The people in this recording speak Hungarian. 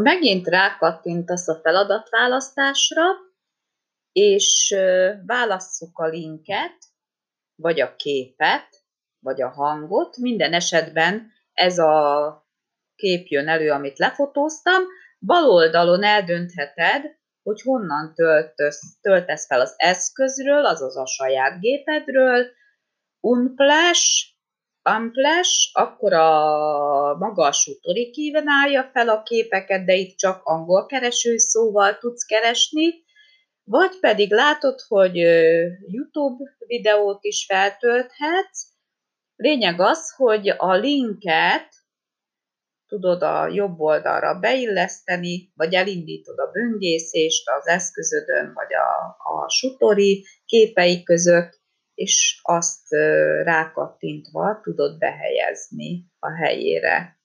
megint rákattintasz a feladatválasztásra, és válasszuk a linket, vagy a képet, vagy a hangot. Minden esetben ez a kép jön elő, amit lefotóztam. Bal oldalon eldöntheted, hogy honnan töltesz, töltesz fel az eszközről, azaz a saját gépedről, Unplash, Unplash, akkor a maga a sutori kívánálja fel a képeket, de itt csak angol keresőszóval tudsz keresni, vagy pedig látod, hogy YouTube videót is feltölthetsz. Lényeg az, hogy a linket tudod a jobb oldalra beilleszteni, vagy elindítod a böngészést az eszközödön, vagy a, a sutori képei között, és azt rákattintva tudod behelyezni a helyére.